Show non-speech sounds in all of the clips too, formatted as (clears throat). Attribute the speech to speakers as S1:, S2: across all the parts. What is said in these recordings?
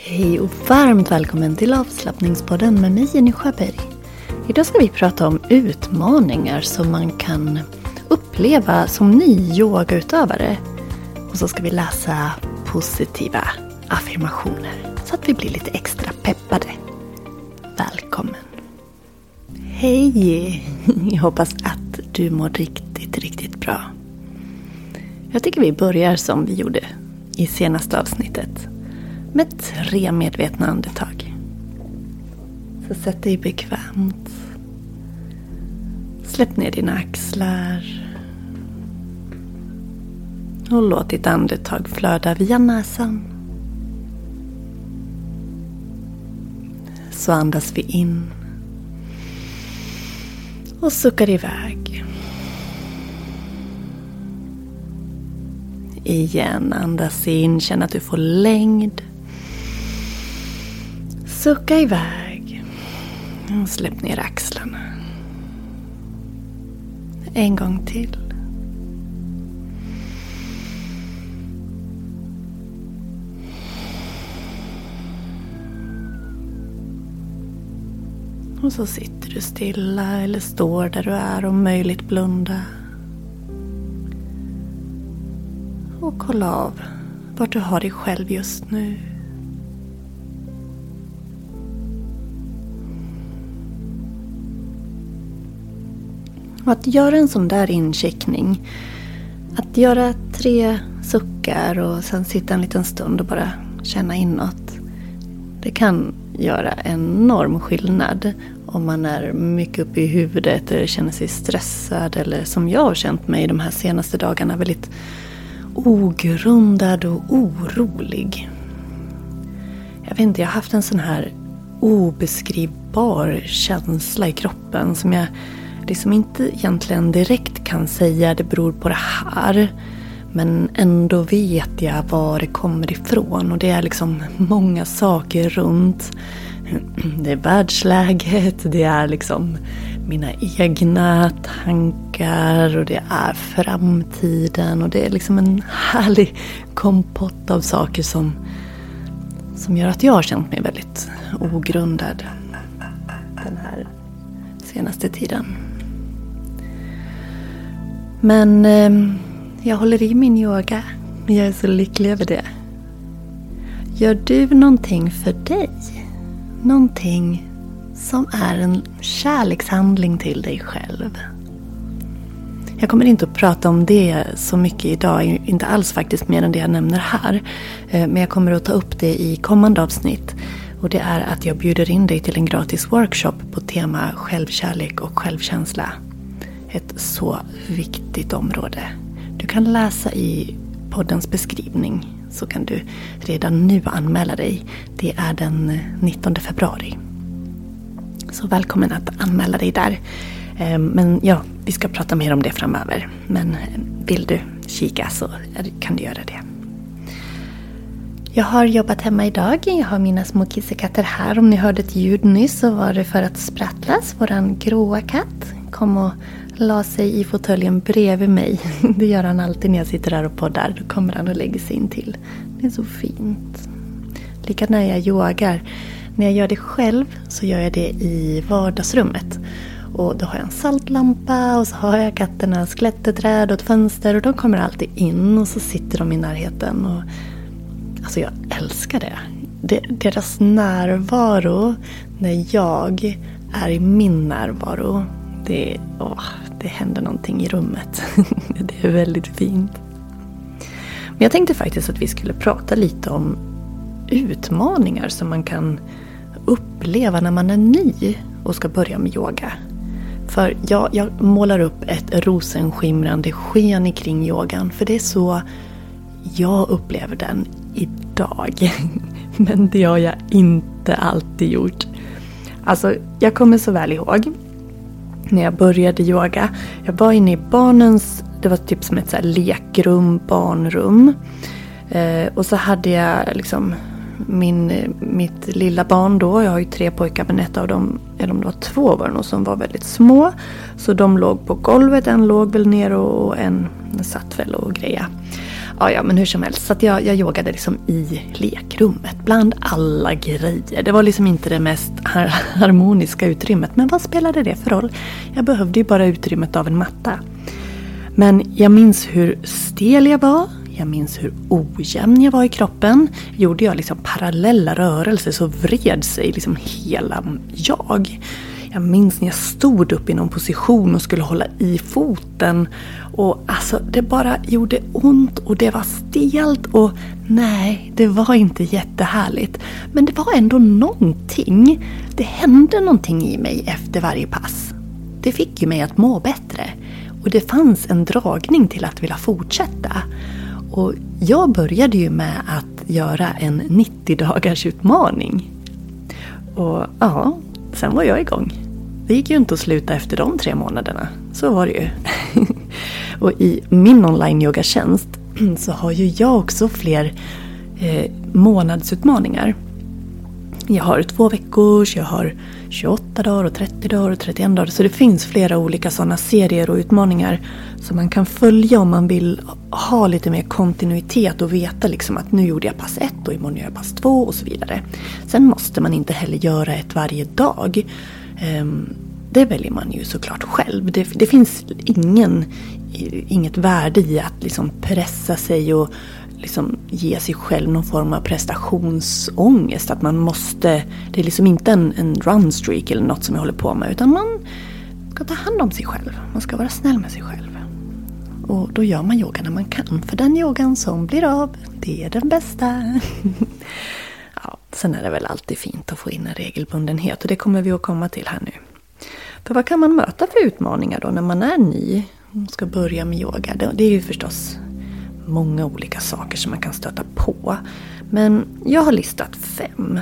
S1: Hej och varmt välkommen till avslappningspodden med mig Jenny Sjöberg. Idag ska vi prata om utmaningar som man kan uppleva som ny yogautövare. Och så ska vi läsa positiva affirmationer så att vi blir lite extra peppade. Välkommen! Hej! (laughs) Jag hoppas att du mår riktigt, riktigt bra. Jag tycker vi börjar som vi gjorde i senaste avsnittet. Med tre medvetna andetag. Så sätt dig bekvämt. Släpp ner dina axlar. Och låt ditt andetag flöda via näsan. Så andas vi in. Och suckar iväg. Igen, andas in, känn att du får längd. Sucka iväg. Och släpp ner axlarna. En gång till. Och så sitter du stilla eller står där du är om möjligt blunda. Och kolla av vart du har dig själv just nu. Och att göra en sån där incheckning. Att göra tre suckar och sen sitta en liten stund och bara känna inåt. Det kan göra enorm skillnad om man är mycket uppe i huvudet eller känner sig stressad eller som jag har känt mig de här senaste dagarna väldigt ogrundad och orolig. Jag vet inte, jag har haft en sån här obeskrivbar känsla i kroppen som jag det som inte egentligen direkt kan säga det beror på det här. Men ändå vet jag var det kommer ifrån och det är liksom många saker runt. (clears throat) Det är världsläget, det är liksom mina egna tankar och det är framtiden och det är liksom en härlig kompott av saker som, som gör att jag har känt mig väldigt ogrundad den här senaste tiden. Men eh, jag håller i min yoga. Jag är så lycklig över det. Gör du någonting för dig? Någonting som är en kärlekshandling till dig själv. Jag kommer inte att prata om det så mycket idag, inte alls faktiskt mer än det jag nämner här. Eh, men jag kommer att ta upp det i kommande avsnitt. Och det är att jag bjuder in dig till en gratis workshop på tema självkärlek och självkänsla ett så viktigt område. Du kan läsa i poddens beskrivning så kan du redan nu anmäla dig. Det är den 19 februari. Så välkommen att anmäla dig där. Ehm, men ja, vi ska prata mer om det framöver. Men ehm, vill du kika så kan du göra det. Jag har jobbat hemma idag. Jag har mina små kissekatter här. Om ni hörde ett ljud nyss så var det för att Sprattlas, våran gråa katt, kom och la sig i fåtöljen bredvid mig. (laughs) Det gör han alltid när jag sitter där och poddar. Då kommer han och lägger sig in till. Det är så fint. Lika när jag yogar. När jag gör det själv så gör jag det i vardagsrummet. Och då har jag en saltlampa och så har jag katternas klätterträd och ett fönster och de kommer alltid in och så sitter de i närheten. Och, alltså jag älskar det. Deras närvaro när jag är i min närvaro. Det, åh, det händer någonting i rummet. (laughs) det är väldigt fint. Men jag tänkte faktiskt att vi skulle prata lite om utmaningar som man kan uppleva när man är ny och ska börja med yoga. För jag, jag målar upp ett rosenskimrande sken kring yogan. För det är så jag upplever den idag. (laughs) Men det har jag inte alltid gjort. Alltså, jag kommer så väl ihåg när jag började yoga. Jag var inne i barnens, det var typ som ett så lekrum, barnrum. Eh, och så hade jag liksom min, mitt lilla barn då, jag har ju tre pojkar men ett av dem, eller om det var två var det nog, som var väldigt små. Så de låg på golvet, en låg väl ner och en satt väl och grejade. Ja, ja, men hur som helst. Så att jag, jag yogade liksom i lekrummet bland alla grejer. Det var liksom inte det mest harmoniska utrymmet. Men vad spelade det för roll? Jag behövde ju bara utrymmet av en matta. Men jag minns hur stel jag var. Jag minns hur ojämn jag var i kroppen. Gjorde jag liksom parallella rörelser så vred sig liksom hela jag. Jag minns när jag stod upp i någon position och skulle hålla i foten. Och alltså det bara gjorde ont och det var stelt och nej, det var inte jättehärligt. Men det var ändå någonting. Det hände någonting i mig efter varje pass. Det fick ju mig att må bättre. Och det fanns en dragning till att vilja fortsätta. Och jag började ju med att göra en 90 dagars utmaning. Och ja, sen var jag igång. Det gick ju inte att sluta efter de tre månaderna. Så var det ju. (laughs) och i min online yogatjänst (clears throat) så har ju jag också fler eh, månadsutmaningar. Jag har två veckors, jag har 28 dagar och 30 dagar och 31 dagar. Så det finns flera olika sådana serier och utmaningar som man kan följa om man vill ha lite mer kontinuitet och veta liksom att nu gjorde jag pass 1 och imorgon gör jag pass 2 och så vidare. Sen måste man inte heller göra ett varje dag. Ehm, det väljer man ju såklart själv. Det, det finns ingen, inget värde i att liksom pressa sig och liksom ge sig själv någon form av prestationsångest. Att man måste, det är liksom inte en, en runstreak eller något som jag håller på med. Utan man ska ta hand om sig själv. Man ska vara snäll med sig själv. Och då gör man yoga när man kan. För den yogan som blir av, det är den bästa. (laughs) ja, sen är det väl alltid fint att få in en regelbundenhet. Och det kommer vi att komma till här nu. För vad kan man möta för utmaningar då när man är ny och ska börja med yoga? Det är ju förstås många olika saker som man kan stöta på. Men jag har listat fem.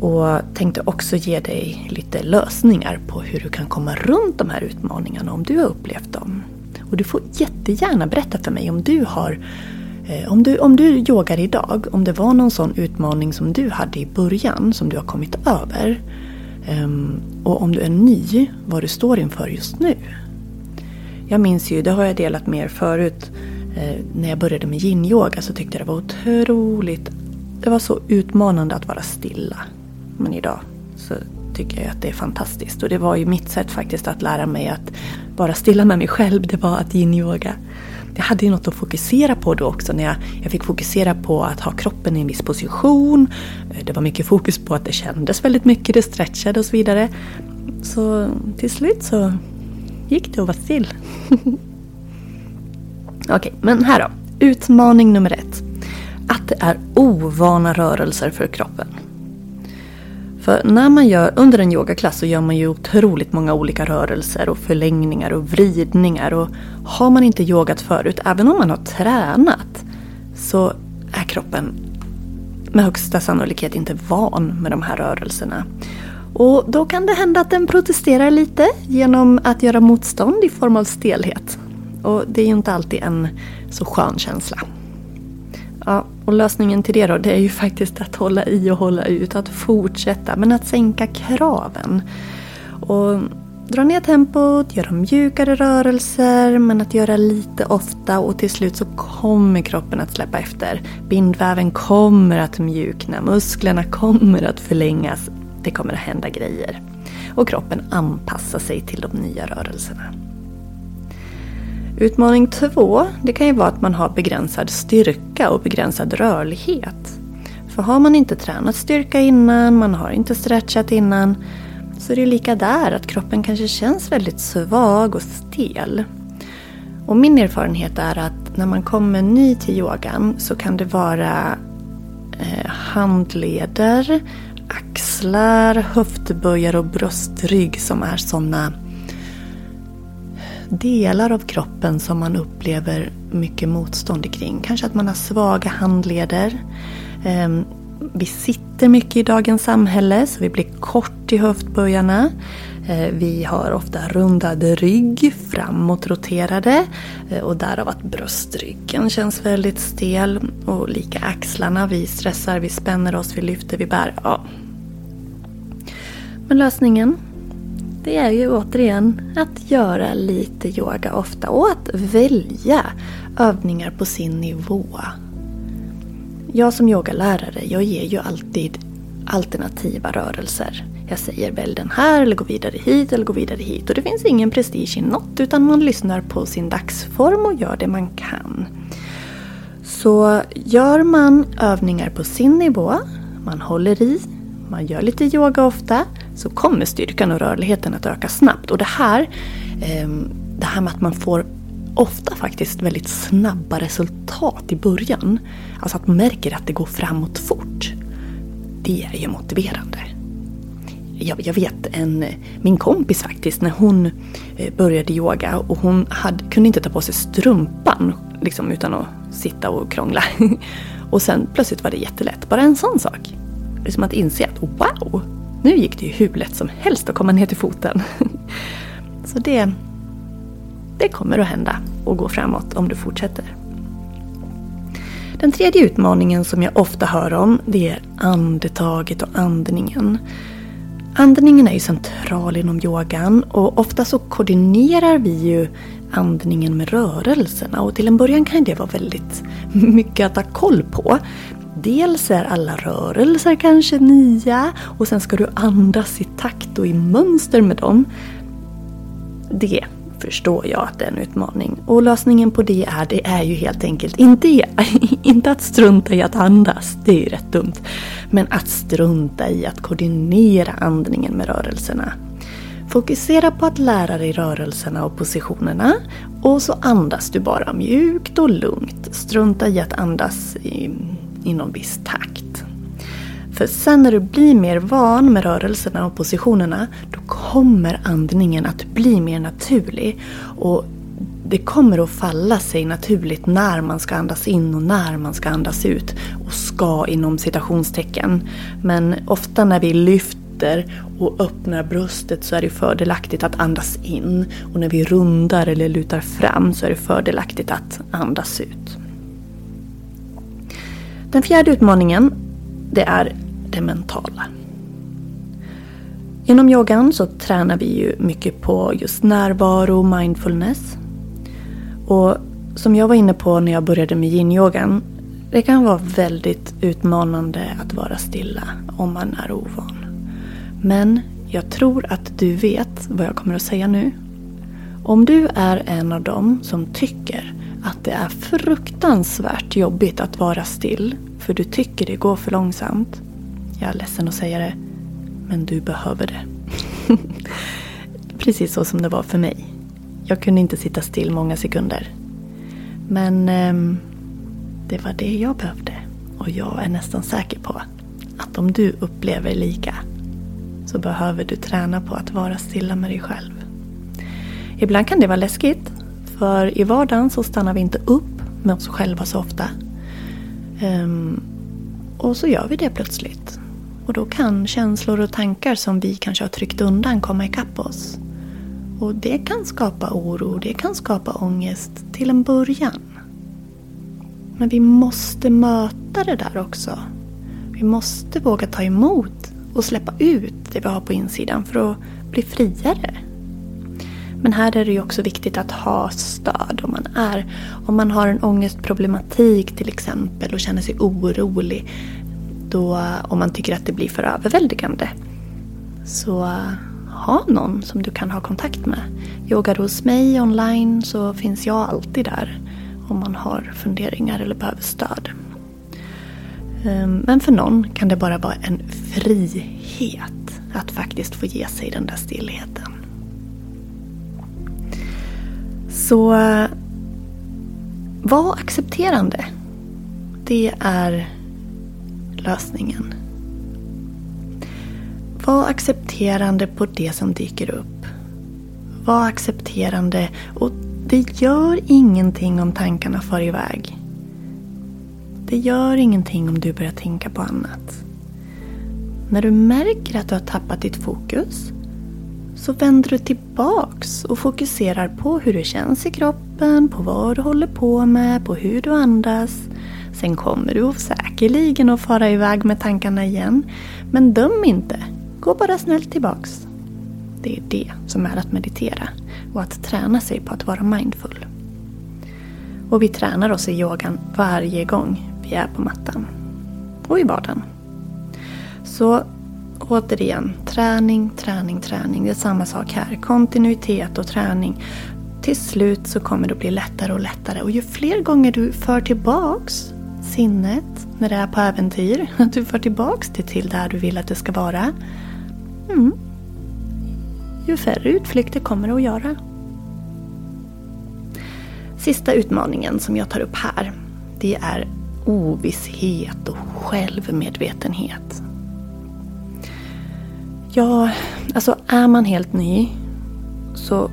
S1: Och tänkte också ge dig lite lösningar på hur du kan komma runt de här utmaningarna om du har upplevt dem. Och du får jättegärna berätta för mig om du har eh, om du, om du yogar idag, om det var någon sån utmaning som du hade i början som du har kommit över. Ehm, och om du är ny, vad du står inför just nu. Jag minns ju, det har jag delat med er förut, Eh, när jag började med yin-yoga så tyckte jag det var otroligt, det var så utmanande att vara stilla. Men idag så tycker jag att det är fantastiskt. Och det var ju mitt sätt faktiskt att lära mig att vara stilla med mig själv, det var att yin-yoga. Jag hade ju något att fokusera på då också när jag, jag fick fokusera på att ha kroppen i en viss position. Eh, det var mycket fokus på att det kändes väldigt mycket, det stretchade och så vidare. Så till slut så gick det att vara still. (laughs) Okej, men här då. Utmaning nummer ett. Att det är ovana rörelser för kroppen. För när man gör, under en yogaklass så gör man ju otroligt många olika rörelser och förlängningar och vridningar. Och har man inte yogat förut, även om man har tränat, så är kroppen med högsta sannolikhet inte van med de här rörelserna. Och då kan det hända att den protesterar lite genom att göra motstånd i form av stelhet. Och det är ju inte alltid en så skön känsla. Ja, och lösningen till det då, det är ju faktiskt att hålla i och hålla ut, att fortsätta, men att sänka kraven. Och dra ner tempot, göra mjukare rörelser, men att göra lite ofta och till slut så kommer kroppen att släppa efter. Bindväven kommer att mjukna, musklerna kommer att förlängas. Det kommer att hända grejer. Och kroppen anpassar sig till de nya rörelserna. Utmaning två, det kan ju vara att man har begränsad styrka och begränsad rörlighet. För har man inte tränat styrka innan, man har inte stretchat innan, så är det lika där att kroppen kanske känns väldigt svag och stel. Och min erfarenhet är att när man kommer ny till yogan så kan det vara eh, handleder, axlar, höftböjar och bröstrygg som är sådana delar av kroppen som man upplever mycket motstånd kring. Kanske att man har svaga handleder. Ehm, vi sitter mycket i dagens samhälle så vi blir kort i höftböjarna. Eh, vi har ofta rundad rygg, framåtroterade eh, och därav att bröstryggen känns väldigt stel. Och lika axlarna, vi stressar, vi spänner oss, vi lyfter, vi bär. Ja. Men lösningen det är ju återigen att göra lite yoga ofta och att välja övningar på sin nivå. Jag som yogalärare, jag ger ju alltid alternativa rörelser. Jag säger välj den här eller gå vidare hit eller gå vidare hit. Och det finns ingen prestige i något utan man lyssnar på sin dagsform och gör det man kan. Så gör man övningar på sin nivå, man håller i, man gör lite yoga ofta, så kommer styrkan och rörligheten att öka snabbt. Och det här, ehm, det här med att man får ofta faktiskt väldigt snabba resultat i början. Alltså att man märker att det går framåt fort. Det är ju motiverande. Jag, jag vet en, min kompis faktiskt, när hon eh, började yoga och hon hade, kunde inte ta på sig strumpan liksom, utan att sitta och krångla. (laughs) Och sen plötsligt var det jättelätt. Bara en sån sak. Liksom att inse att wow, nu gick det ju hur lätt som helst att komma ner till foten. (laughs) Så det, det kommer att hända och gå framåt om du fortsätter. Den tredje utmaningen som jag ofta hör om det är andetaget och andningen. Andningen är ju central inom yogan och ofta så koordinerar vi ju andningen med rörelserna och till en början kan det vara väldigt (laughs) mycket att ha koll på. Dels är alla rörelser kanske nya och sen ska du andas i takt och i mönster med dem. Det förstår jag att det är en utmaning. Och lösningen på det är, det är ju helt enkelt inte, (laughs) inte att strunta i att andas, det är ju rätt dumt. Men att strunta i att koordinera andningen med rörelserna. Fokusera på att lära dig rörelserna och positionerna och så andas du bara mjukt och lugnt. Strunta i att andas i i någon viss takt. För sen när du blir mer van med rörelserna och positionerna då kommer andningen att bli mer naturlig. Och det kommer att falla sig naturligt när man ska andas in och när man ska andas ut. Och ska inom citationstecken. Men ofta när vi lyfter och öppnar bröstet så är det fördelaktigt att andas in. Och när vi rundar eller lutar fram så är det fördelaktigt att andas ut. Den fjärde utmaningen, det är det mentala. Inom yogan så tränar vi ju mycket på just närvaro mindfulness. Och som jag var inne på när jag började med yin-yogan, det kan vara väldigt utmanande att vara stilla om man är ovan. Men jag tror att du vet vad jag kommer att säga nu. Om du är en av dem som tycker att det är fruktansvärt jobbigt att vara still för du tycker det går för långsamt. Jag är ledsen att säga det, men du behöver det. (laughs) Precis så som det var för mig. Jag kunde inte sitta still många sekunder. Men eh, det var det jag behövde. Och jag är nästan säker på att om du upplever lika så behöver du träna på att vara stilla med dig själv. Ibland kan det vara läskigt, för i vardagen så stannar vi inte upp med oss själva så ofta. Um, och så gör vi det plötsligt. Och då kan känslor och tankar som vi kanske har tryckt undan komma ikapp oss. Och det kan skapa oro, det kan skapa ångest till en början. Men vi måste möta det där också. Vi måste våga ta emot och släppa ut det vi har på insidan för att bli friare. Men här är det ju också viktigt att ha stöd om man är om man har en ångestproblematik till exempel och känner sig orolig. Då, om man tycker att det blir för överväldigande. Så eh, ha någon som du kan ha kontakt med. Yogar hos mig online så finns jag alltid där om man har funderingar eller behöver stöd. Ehm, men för någon kan det bara vara en frihet att faktiskt få ge sig den där stillheten. Så var accepterande. Det är lösningen. Var accepterande på det som dyker upp. Var accepterande och det gör ingenting om tankarna far iväg. Det gör ingenting om du börjar tänka på annat. När du märker att du har tappat ditt fokus så vänder du tillbaks och fokuserar på hur det känns i kroppen, på vad du håller på med, på hur du andas. Sen kommer du säkerligen att fara iväg med tankarna igen. Men döm inte. Gå bara snällt tillbaks. Det är det som är att meditera och att träna sig på att vara mindful. Och vi tränar oss i yogan varje gång vi är på mattan. Och i vardagen. Så återigen, träning, träning, träning. Det är samma sak här. Kontinuitet och träning. Till slut så kommer det att bli lättare och lättare. Och ju fler gånger du för tillbaks sinnet när det är på äventyr, (laughs) att du för tillbaks det till där du vill att det ska vara. Mm, ju färre utflykter kommer du att göra. Sista utmaningen som jag tar upp här, det är ovisshet och självmedvetenhet. Ja, alltså är man helt ny så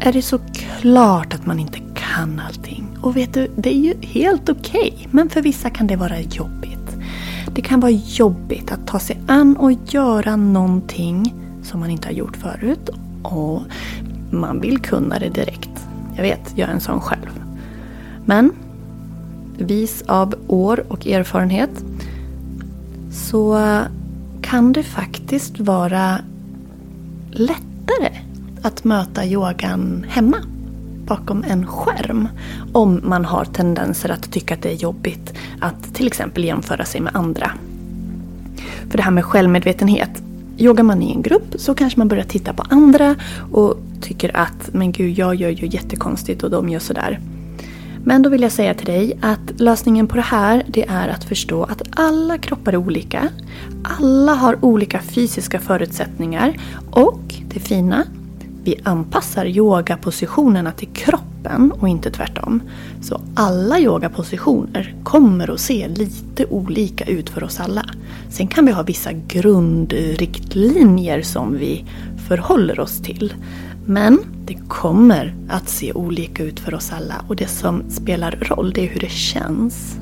S1: är det såklart att man inte kan allting. Och vet du, det är ju helt okej. Okay, men för vissa kan det vara jobbigt. Det kan vara jobbigt att ta sig an och göra någonting som man inte har gjort förut. Och man vill kunna det direkt. Jag vet, jag är en sån själv. Men vis av år och erfarenhet så kan det faktiskt vara lättare att möta yogan hemma bakom en skärm. Om man har tendenser att tycka att det är jobbigt att till exempel jämföra sig med andra. För det här med självmedvetenhet. Yogar man i en grupp så kanske man börjar titta på andra och tycker att men gud, jag gör ju jättekonstigt och de gör sådär. Men då vill jag säga till dig att lösningen på det här det är att förstå att alla kroppar är olika. Alla har olika fysiska förutsättningar och det fina, vi anpassar yogapositionerna till kroppen och inte tvärtom. Så alla yogapositioner kommer att se lite olika ut för oss alla. Sen kan vi ha vissa grundriktlinjer som vi förhåller oss till. Men det kommer att se olika ut för oss alla och det som spelar roll det är hur det känns.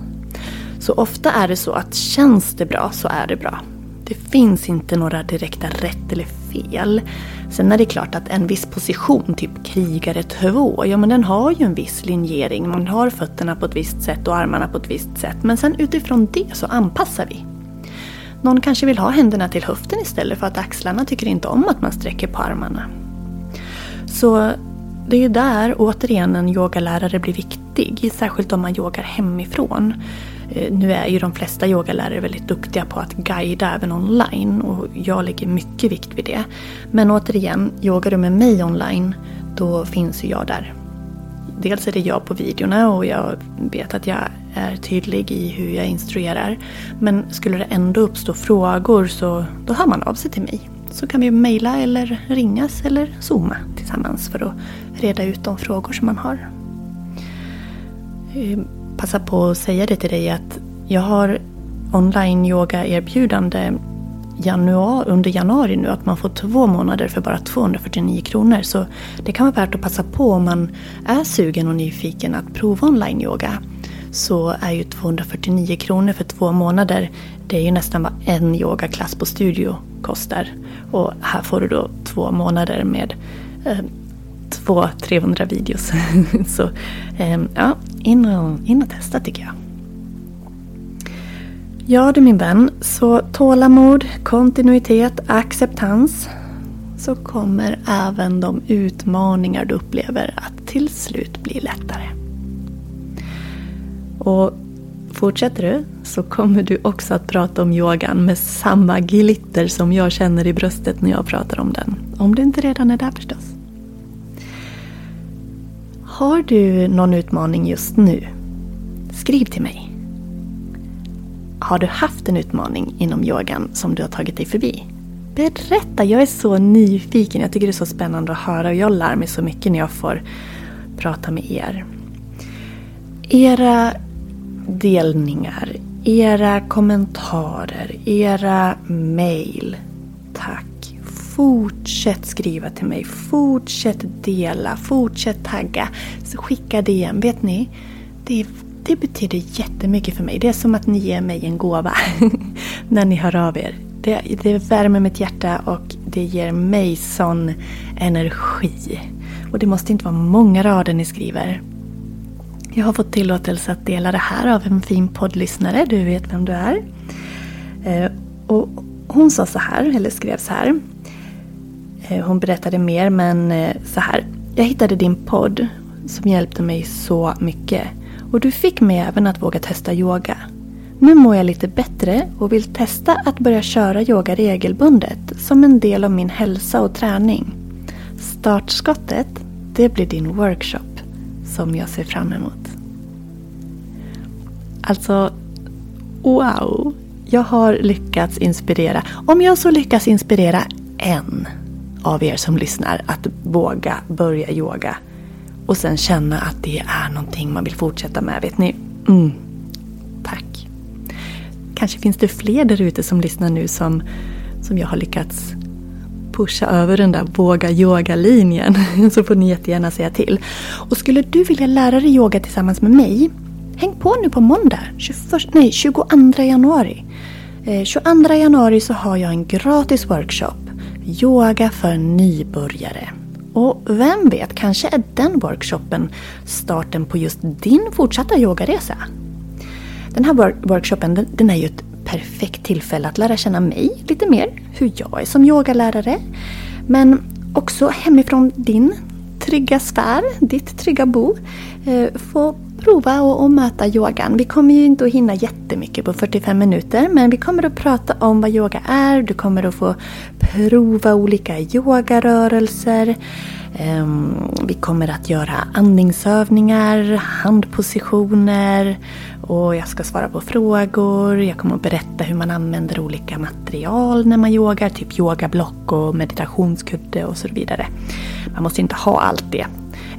S1: Så ofta är det så att känns det bra så är det bra. Det finns inte några direkta rätt eller fel. Sen är det klart att en viss position, typ krigare 2, ja men den har ju en viss linjering. Man har fötterna på ett visst sätt och armarna på ett visst sätt. Men sen utifrån det så anpassar vi. Någon kanske vill ha händerna till höften istället för att axlarna tycker inte om att man sträcker på armarna. Så det är ju där återigen en yogalärare blir viktig, särskilt om man yogar hemifrån. Eh, nu är ju de flesta yogalärare väldigt duktiga på att guida även online och jag lägger mycket vikt vid det. Men återigen, yogar du med mig online, då finns ju jag där. Dels är det jag på videorna och jag vet att jag är tydlig i hur jag instruerar. Men skulle det ändå uppstå frågor så då hör man av sig till mig. Så kan vi mejla eller ringas eller zooma tillsammans för att reda ut de frågor som man har. Eh, passa på att säga det till dig att jag har online yoga erbjudande januari, under januari nu att man får två månader för bara 249 kronor. Så det kan vara värt att passa på om man är sugen och nyfiken att prova online-yoga. Så är ju 249 kronor för två månader, det är ju nästan vad en yogaklass på studio kostar. Och här får du då två månader med eh, två 300 videos. (laughs) Så eh, ja, in och, in och testa tycker jag. Ja du min vän, så tålamod, kontinuitet, acceptans. Så kommer även de utmaningar du upplever att till slut bli lättare. Och fortsätter du så kommer du också att prata om yogan med samma glitter som jag känner i bröstet när jag pratar om den. Om du inte redan är där förstås. Har du någon utmaning just nu? Skriv till mig. Har du haft en utmaning inom yogan som du har tagit dig förbi? Berätta, jag är så nyfiken. Jag tycker det är så spännande att höra och jag lär mig så mycket när jag får prata med er. Era delningar, era kommentarer, era mail. Tack. Fortsätt skriva till mig, fortsätt dela, fortsätt tagga, skicka DM. Vet ni? Det det betyder jättemycket för mig. Det är som att ni ger mig en gåva (laughs) när ni hör av er. Det, det värmer mitt hjärta och det ger mig sån energi. Och det måste inte vara många rader ni skriver. Jag har fått tillåtelse att dela det här av en fin poddlyssnare. Du vet vem du är. Eh, och hon sa så här, eller skrev så här. Eh, hon berättade mer men eh, så här. Jag hittade din podd som hjälpte mig så mycket. Och du fick mig även att våga testa yoga. Nu mår jag lite bättre och vill testa att börja köra yoga regelbundet som en del av min hälsa och träning. Startskottet, det blir din workshop som jag ser fram emot. Alltså, wow! Jag har lyckats inspirera. Om jag så lyckas inspirera en av er som lyssnar att våga börja yoga och sen känna att det är någonting man vill fortsätta med. Vet ni? Mm. Tack. Kanske finns det fler där ute som lyssnar nu som, som jag har lyckats pusha över den där våga yoga-linjen. (laughs) Så får ni jättegärna säga till. Och skulle du vilja lära dig yoga tillsammans med mig Häng på nu på måndag, 21, nej, 22 januari. Eh, 22 januari så har jag en gratis workshop. Yoga för nybörjare. Och vem vet, kanske är den workshopen starten på just din fortsatta yogaresa. Den här workshopen den, den är ju ett perfekt tillfälle att lära känna mig lite mer, hur jag är som yogalärare. Men också hemifrån din trygga sfär, ditt trygga bo. Eh, få prova och, och möta yogan. Vi kommer ju inte att hinna jättemycket på 45 minuter men vi kommer att prata om vad yoga är. Du kommer att få prova olika yogarörelser. Um, vi kommer att göra andningsövningar, handpositioner och jag ska svara på frågor. Jag kommer att berätta hur man använder olika material när man yogar, typ yogablock och meditationskudde och så vidare. Man måste inte ha allt det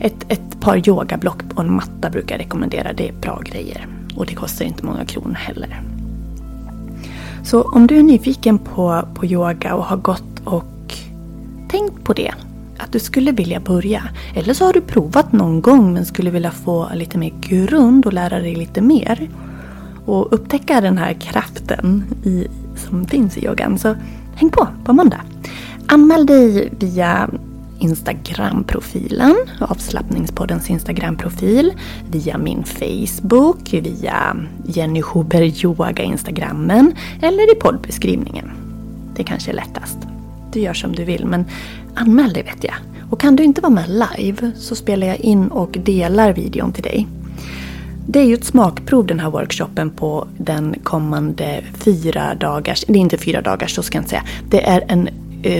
S1: ett, ett par yogablock och en matta brukar jag rekommendera. Det är bra grejer. Och det kostar inte många kronor heller. Så om du är nyfiken på, på yoga och har gått och tänkt på det. Att du skulle vilja börja. Eller så har du provat någon gång men skulle vilja få lite mer grund och lära dig lite mer. Och upptäcka den här kraften i, som finns i yogan. Så häng på på måndag. Anmäl dig via Instagram-profilen, avslappningspoddens Instagram-profil, via min Facebook, via Jenny Huber Yoga Instagrammen eller i poddbeskrivningen. Det kanske är lättast. Du gör som du vill men anmäl dig vet jag. Och kan du inte vara med live så spelar jag in och delar videon till dig. Det är ju ett smakprov den här workshopen på den kommande fyra dagars, det är inte fyra dagars så ska jag inte säga. Det är en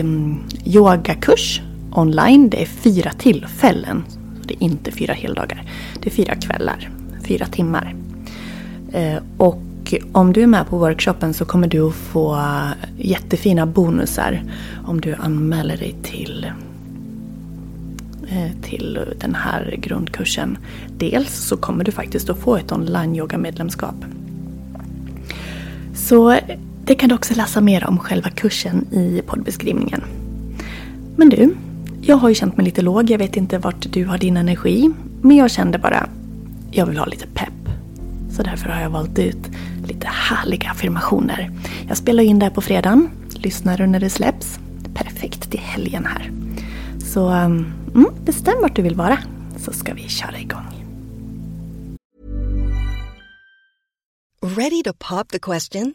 S1: um, yogakurs online. Det är fyra tillfällen. Det är inte fyra heldagar. Det är fyra kvällar, fyra timmar. Eh, och om du är med på workshopen så kommer du att få jättefina bonusar om du anmäler dig till eh, till den här grundkursen. Dels så kommer du faktiskt att få ett online yoga medlemskap. Så det kan du också läsa mer om själva kursen i poddbeskrivningen. Men du, jag har ju känt mig lite låg. Jag vet inte vart du har din energi. Men jag kände bara, jag vill ha lite pepp. Så därför har jag valt ut lite härliga affirmationer. Jag spelar in det här på fredagen. Lyssnar du när det släpps? Perfekt till helgen här. Så um, mm, bestäm vart du vill vara så ska vi köra igång.
S2: Ready to pop the question?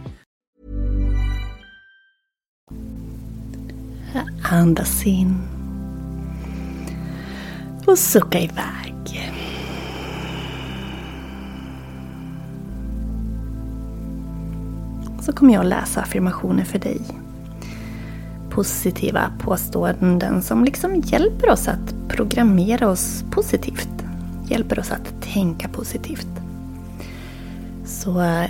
S1: Andas in. Och sucka iväg. Så kommer jag att läsa affirmationer för dig. Positiva påståenden som liksom hjälper oss att programmera oss positivt. Hjälper oss att tänka positivt. Så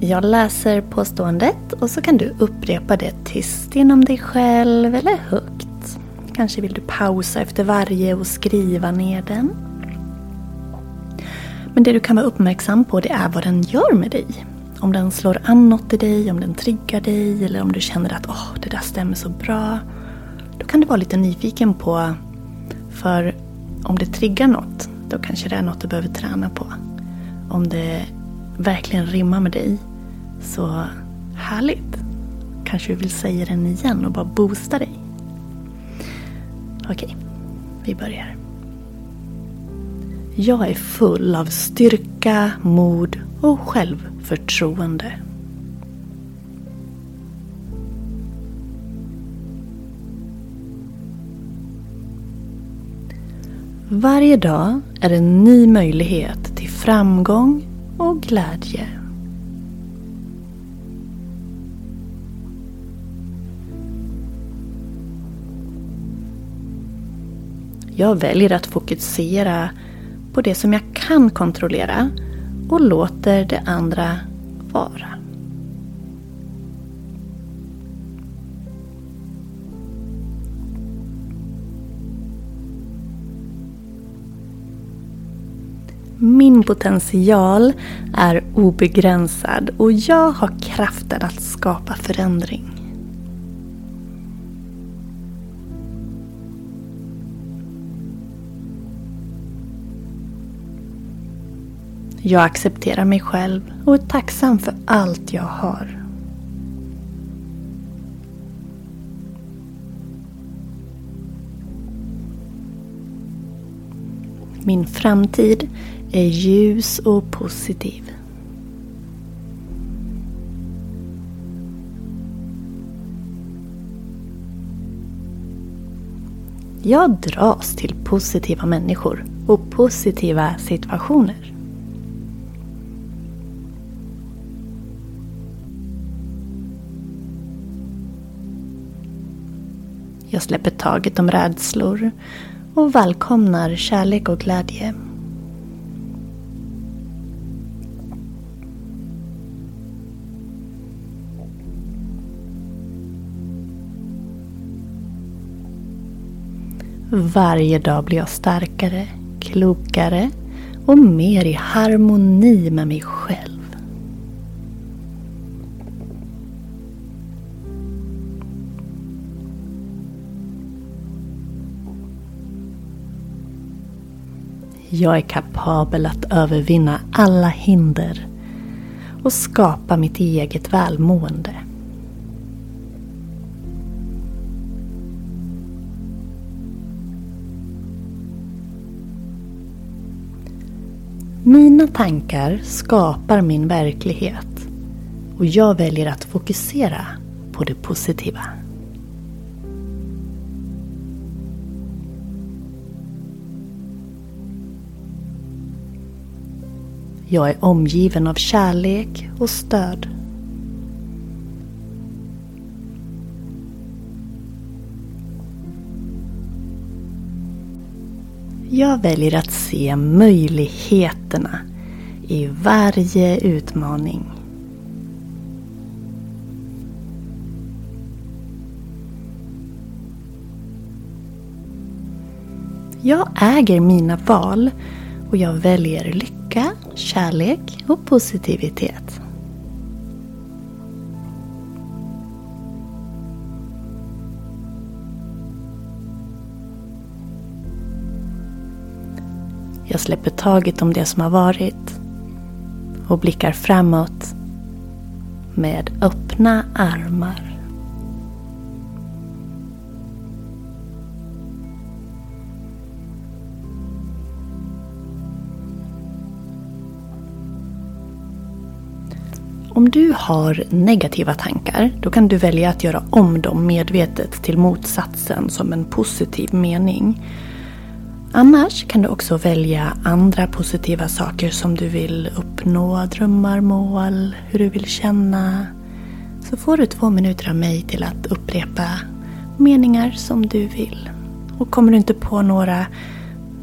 S1: jag läser påståendet och så kan du upprepa det tyst inom dig själv eller högt. Kanske vill du pausa efter varje och skriva ner den. Men det du kan vara uppmärksam på det är vad den gör med dig. Om den slår an något i dig, om den triggar dig eller om du känner att oh, det där stämmer så bra. Då kan du vara lite nyfiken på, för om det triggar något, då kanske det är något du behöver träna på. Om det verkligen rimmar med dig, så härligt. Kanske du vill säga den igen och bara boosta dig. Okej, vi börjar. Jag är full av styrka, mod och självförtroende. Varje dag är en ny möjlighet till framgång och glädje. Jag väljer att fokusera på det som jag kan kontrollera och låter det andra vara. Min potential är obegränsad och jag har kraften att skapa förändring. Jag accepterar mig själv och är tacksam för allt jag har. Min framtid är ljus och positiv. Jag dras till positiva människor och positiva situationer. Jag släpper taget om rädslor och välkomnar kärlek och glädje. Varje dag blir jag starkare, klokare och mer i harmoni med mig själv. Jag är kapabel att övervinna alla hinder och skapa mitt eget välmående. Mina tankar skapar min verklighet och jag väljer att fokusera på det positiva. Jag är omgiven av kärlek och stöd. Jag väljer att se möjligheterna i varje utmaning. Jag äger mina val och jag väljer lycka, kärlek och positivitet. Jag släpper taget om det som har varit och blickar framåt med öppna armar. Om du har negativa tankar, då kan du välja att göra om dem medvetet till motsatsen som en positiv mening. Annars kan du också välja andra positiva saker som du vill uppnå, drömmar, mål, hur du vill känna. Så får du två minuter av mig till att upprepa meningar som du vill. Och kommer du inte på några,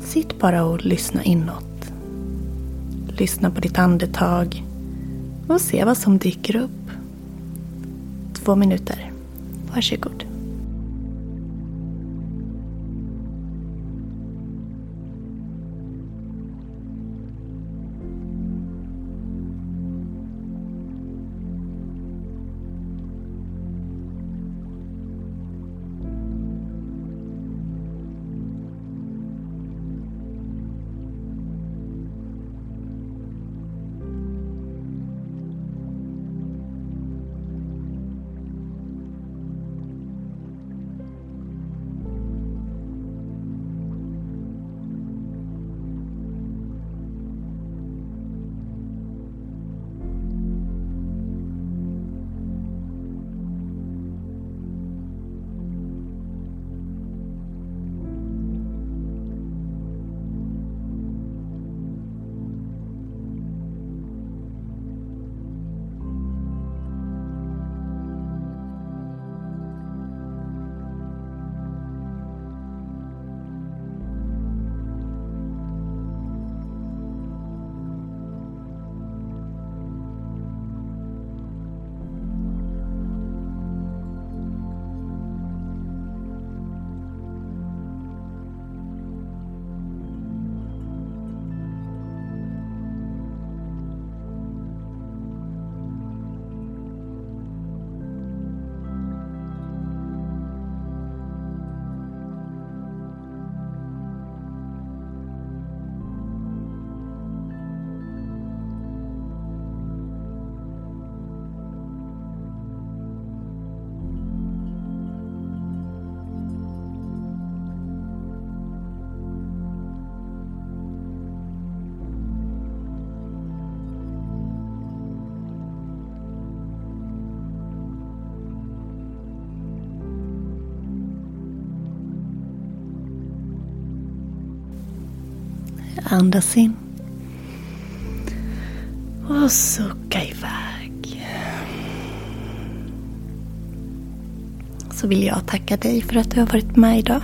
S1: sitt bara och lyssna inåt. Lyssna på ditt andetag och se vad som dyker upp. Två minuter. Varsågod. Andas in. Och sucka iväg. Så vill jag tacka dig för att du har varit med idag.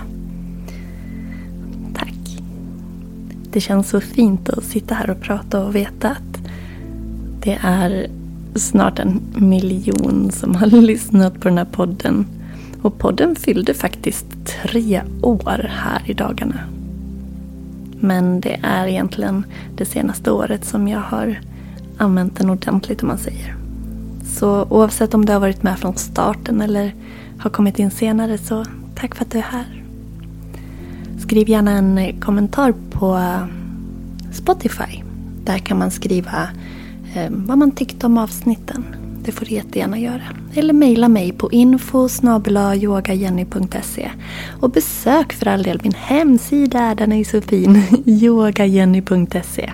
S1: Tack. Det känns så fint att sitta här och prata och veta att det är snart en miljon som har (laughs) lyssnat på den här podden. Och podden fyllde faktiskt tre år här i dagarna. Men det är egentligen det senaste året som jag har använt den ordentligt om man säger. Så oavsett om du har varit med från starten eller har kommit in senare så tack för att du är här. Skriv gärna en kommentar på Spotify. Där kan man skriva eh, vad man tyckte om avsnitten. Det får du jättegärna göra. Eller mejla mig på info Och besök för all del min hemsida, den är så fin, (laughs) yogajenny.se.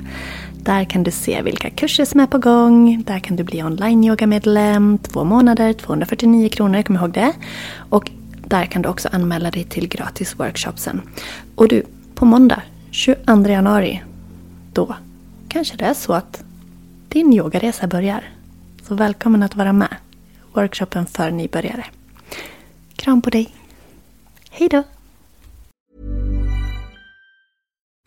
S1: Där kan du se vilka kurser som är på gång. Där kan du bli online-yogamedlem. Två månader, 249 kronor, kom ihåg det. Och där kan du också anmäla dig till gratis workshopsen. Och du, på måndag 22 januari, då kanske det är så att din yogaresa börjar. Så välkommen att vara med. Workshopen för nybörjare. Kram på dig. Hej då!